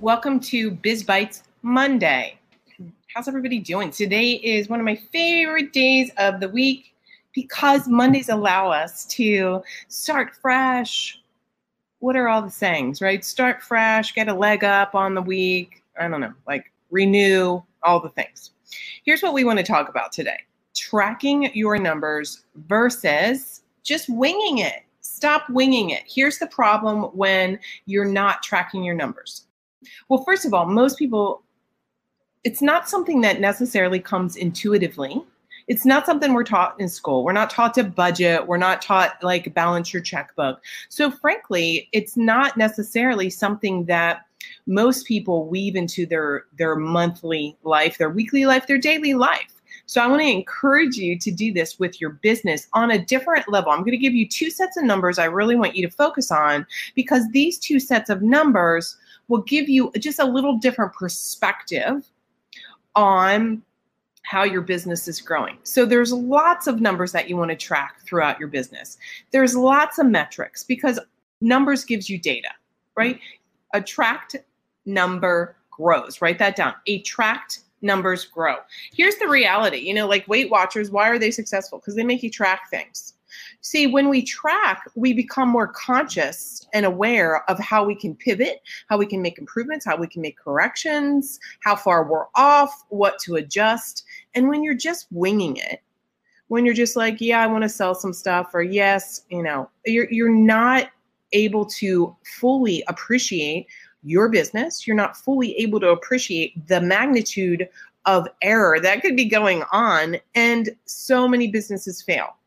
Welcome to Biz Bites Monday. How's everybody doing? Today is one of my favorite days of the week because Mondays allow us to start fresh. What are all the sayings, right? Start fresh, get a leg up on the week. I don't know, like renew, all the things. Here's what we want to talk about today tracking your numbers versus just winging it. Stop winging it. Here's the problem when you're not tracking your numbers well, first of all, most people, it's not something that necessarily comes intuitively. It's not something we're taught in school. We're not taught to budget. We're not taught like balance your checkbook. So, frankly, it's not necessarily something that most people weave into their their monthly life, their weekly life, their daily life. So I want to encourage you to do this with your business on a different level. I'm going to give you two sets of numbers I really want you to focus on because these two sets of numbers will give you just a little different perspective on how your business is growing. So there's lots of numbers that you want to track throughout your business. There's lots of metrics because numbers gives you data, right? A tracked number grows. Write that down. A tracked numbers grow. Here's the reality, you know, like Weight Watchers, why are they successful? Because they make you track things. See, when we track, we become more conscious and aware of how we can pivot, how we can make improvements, how we can make corrections, how far we're off, what to adjust. And when you're just winging it, when you're just like, yeah, I want to sell some stuff, or yes, you know, you're you're not able to fully appreciate your business. You're not fully able to appreciate the magnitude of error that could be going on. And so many businesses fail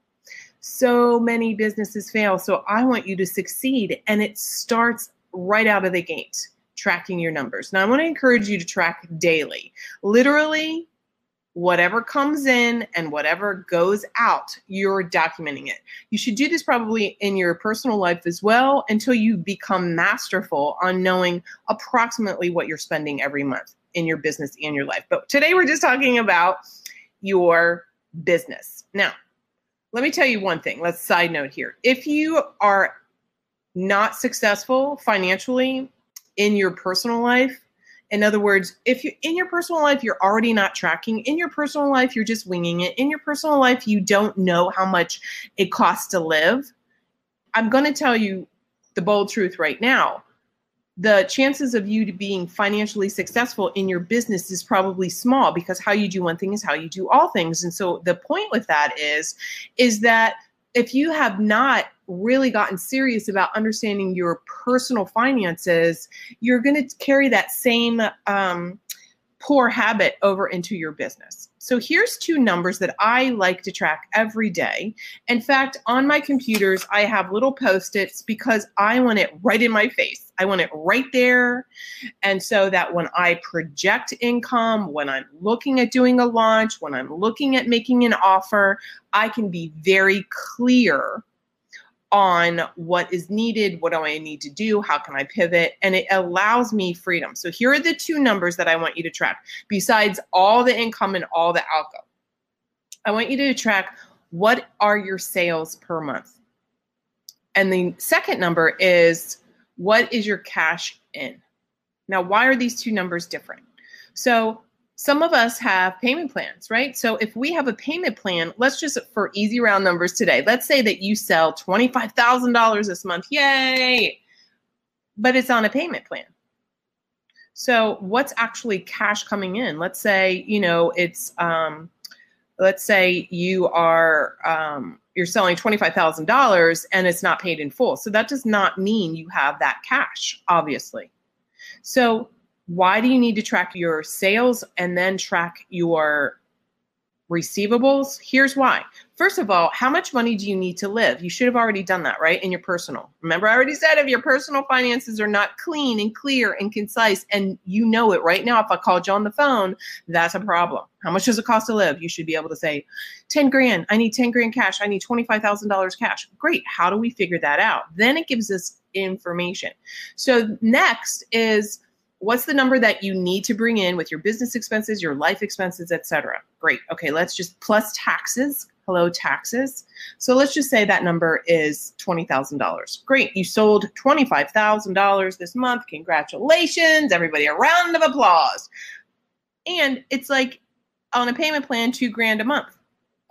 so many businesses fail. So I want you to succeed. And it starts right out of the gate tracking your numbers. Now, I want to encourage you to track daily. Literally, whatever comes in and whatever goes out, you're documenting it. You should do this probably in your personal life as well until you become masterful on knowing approximately what you're spending every month in your business and your life. But today we're just talking about your business. Now, let me tell you one thing. Let's side note here. If you are not successful financially in your personal life, in other words, if you in your personal life you're already not tracking, in your personal life you're just winging it, in your personal life you don't know how much it costs to live, I'm going to tell you the bold truth right now. The chances of you being financially successful in your business is probably small because how you do one thing is how you do all things. And so the point with that is is that if you have not really gotten serious about understanding your personal finances you're going to carry that same um, poor habit over into your business so here's two numbers that I like to track every day. In fact, on my computers, I have little post its because I want it right in my face. I want it right there. And so that when I project income, when I'm looking at doing a launch, when I'm looking at making an offer, I can be very clear on what is needed, what do I need to do, how can I pivot, and it allows me freedom. So here are the two numbers that I want you to track besides all the income and all the outgo. I want you to track what are your sales per month. And the second number is what is your cash in. Now, why are these two numbers different? So some of us have payment plans, right? So if we have a payment plan, let's just for easy round numbers today, let's say that you sell $25,000 this month. Yay! But it's on a payment plan. So what's actually cash coming in? Let's say, you know, it's um let's say you are um you're selling $25,000 and it's not paid in full. So that does not mean you have that cash, obviously. So why do you need to track your sales and then track your receivables. Here's why. First of all, how much money do you need to live? You should have already done that, right? In your personal. Remember, I already said if your personal finances are not clean and clear and concise, and you know it right now, if I called you on the phone, that's a problem. How much does it cost to live? You should be able to say, 10 grand, I need 10 grand cash, I need $25,000 cash. Great. How do we figure that out? Then it gives us information. So, next is, what's the number that you need to bring in with your business expenses, your life expenses, etc. Great. Okay, let's just plus taxes. Hello, taxes. So let's just say that number is $20,000. Great. You sold $25,000 this month. Congratulations. Everybody, a round of applause. And it's like on a payment plan, two grand a month.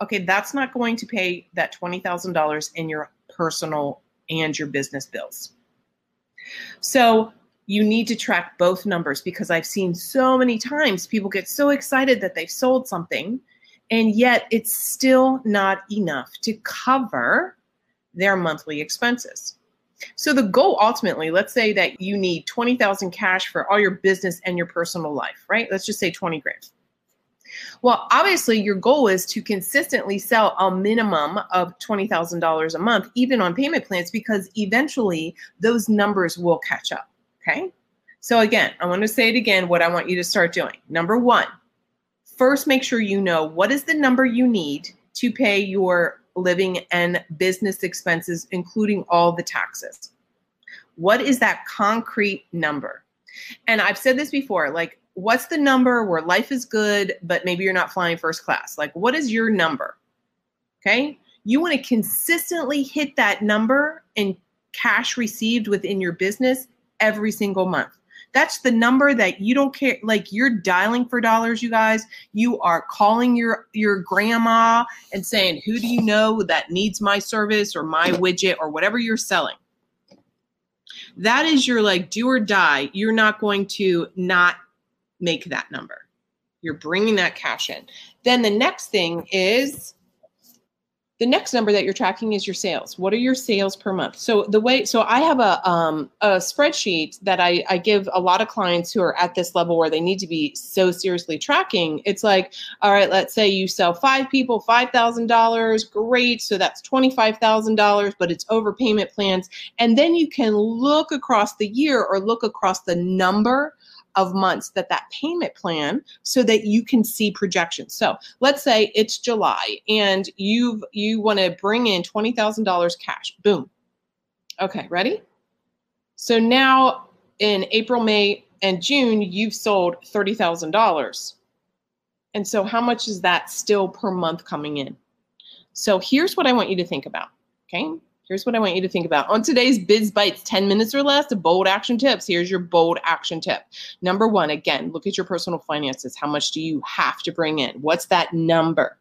Okay, that's not going to pay that $20,000 in your personal and your business bills. So you need to track both numbers because I've seen so many times people get so excited that they've sold something and yet it's still not enough to cover their monthly expenses. So the goal ultimately, let's say that you need 20,000 cash for all your business and your personal life, right? Let's just say 20 grand. Well, obviously your goal is to consistently sell a minimum of $20,000 a month even on payment plans because eventually those numbers will catch up. Okay. So again, I want to say it again what I want you to start doing. Number one, first make sure you know what is the number you need to pay your living and business expenses, including all the taxes. What is that concrete number? And I've said this before like, what's the number where life is good, but maybe you're not flying first class? Like, what is your number? Okay. You want to consistently hit that number in cash received within your business every single month. That's the number that you don't care like you're dialing for dollars you guys. You are calling your your grandma and saying, "Who do you know that needs my service or my widget or whatever you're selling?" That is your like do or die. You're not going to not make that number. You're bringing that cash in. Then the next thing is the next number that you're tracking is your sales. What are your sales per month? So the way, so I have a um, a spreadsheet that I, I give a lot of clients who are at this level where they need to be so seriously tracking. It's like, all right, let's say you sell five people, five thousand dollars, great. So that's twenty five thousand dollars, but it's over payment plans, and then you can look across the year or look across the number of months that that payment plan so that you can see projections. So let's say it's July and you've you want to bring in $20,000 cash. Boom. Okay, ready? So now in April, May, and June, you've sold $30,000. And so how much is that still per month coming in? So here's what I want you to think about. Okay. Here's what I want you to think about. On today's Biz Bites 10 minutes or less bold action tips, here's your bold action tip. Number one, again, look at your personal finances. How much do you have to bring in? What's that number?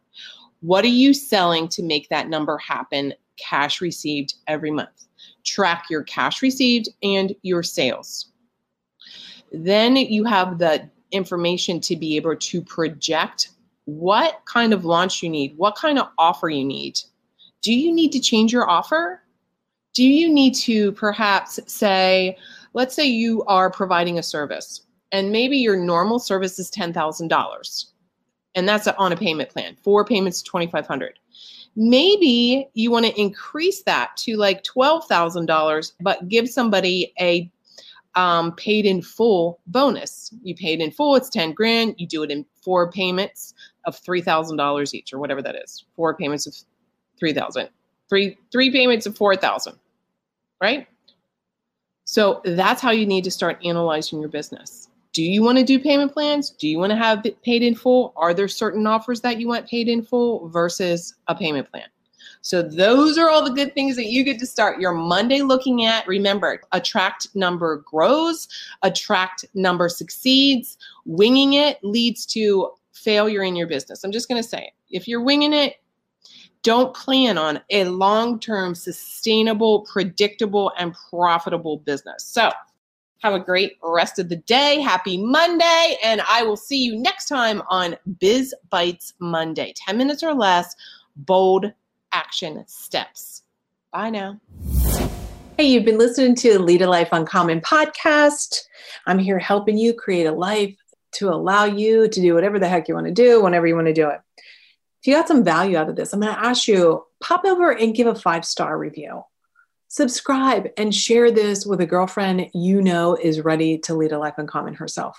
What are you selling to make that number happen? Cash received every month. Track your cash received and your sales. Then you have the information to be able to project what kind of launch you need, what kind of offer you need do you need to change your offer? Do you need to perhaps say, let's say you are providing a service and maybe your normal service is $10,000 and that's on a payment plan, four payments 2500 Maybe you want to increase that to like $12,000, but give somebody a um, paid in full bonus. You paid in full, it's 10 grand. You do it in four payments of $3,000 each or whatever that is. Four payments of 3000 three three payments of 4000 right so that's how you need to start analyzing your business do you want to do payment plans do you want to have paid in full are there certain offers that you want paid in full versus a payment plan so those are all the good things that you get to start your Monday looking at. Remember, attract number grows, attract number succeeds. Winging it leads to failure in your business. I'm just going to say it. If you're winging it, don't plan on a long term, sustainable, predictable, and profitable business. So, have a great rest of the day. Happy Monday. And I will see you next time on Biz Bites Monday. 10 minutes or less, bold action steps. Bye now. Hey, you've been listening to Lead a Life Uncommon podcast. I'm here helping you create a life to allow you to do whatever the heck you want to do whenever you want to do it If you got some value out of this, I'm going to ask you pop over and give a five star review. Subscribe and share this with a girlfriend you know is ready to lead a life uncommon herself.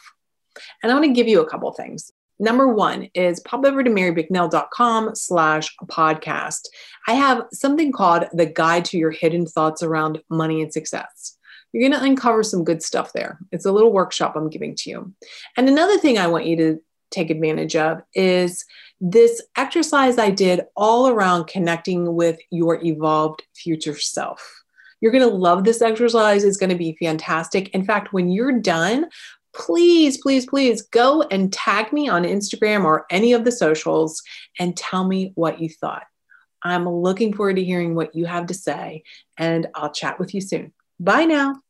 And I want to give you a couple things. Number one is pop over to marybicknell.com slash podcast. I have something called the guide to your hidden thoughts around money and success. You're going to uncover some good stuff there. It's a little workshop I'm giving to you. And another thing I want you to take advantage of is this exercise I did all around connecting with your evolved future self. You're going to love this exercise. It's going to be fantastic. In fact, when you're done, please, please, please go and tag me on Instagram or any of the socials and tell me what you thought. I'm looking forward to hearing what you have to say, and I'll chat with you soon. Bye now.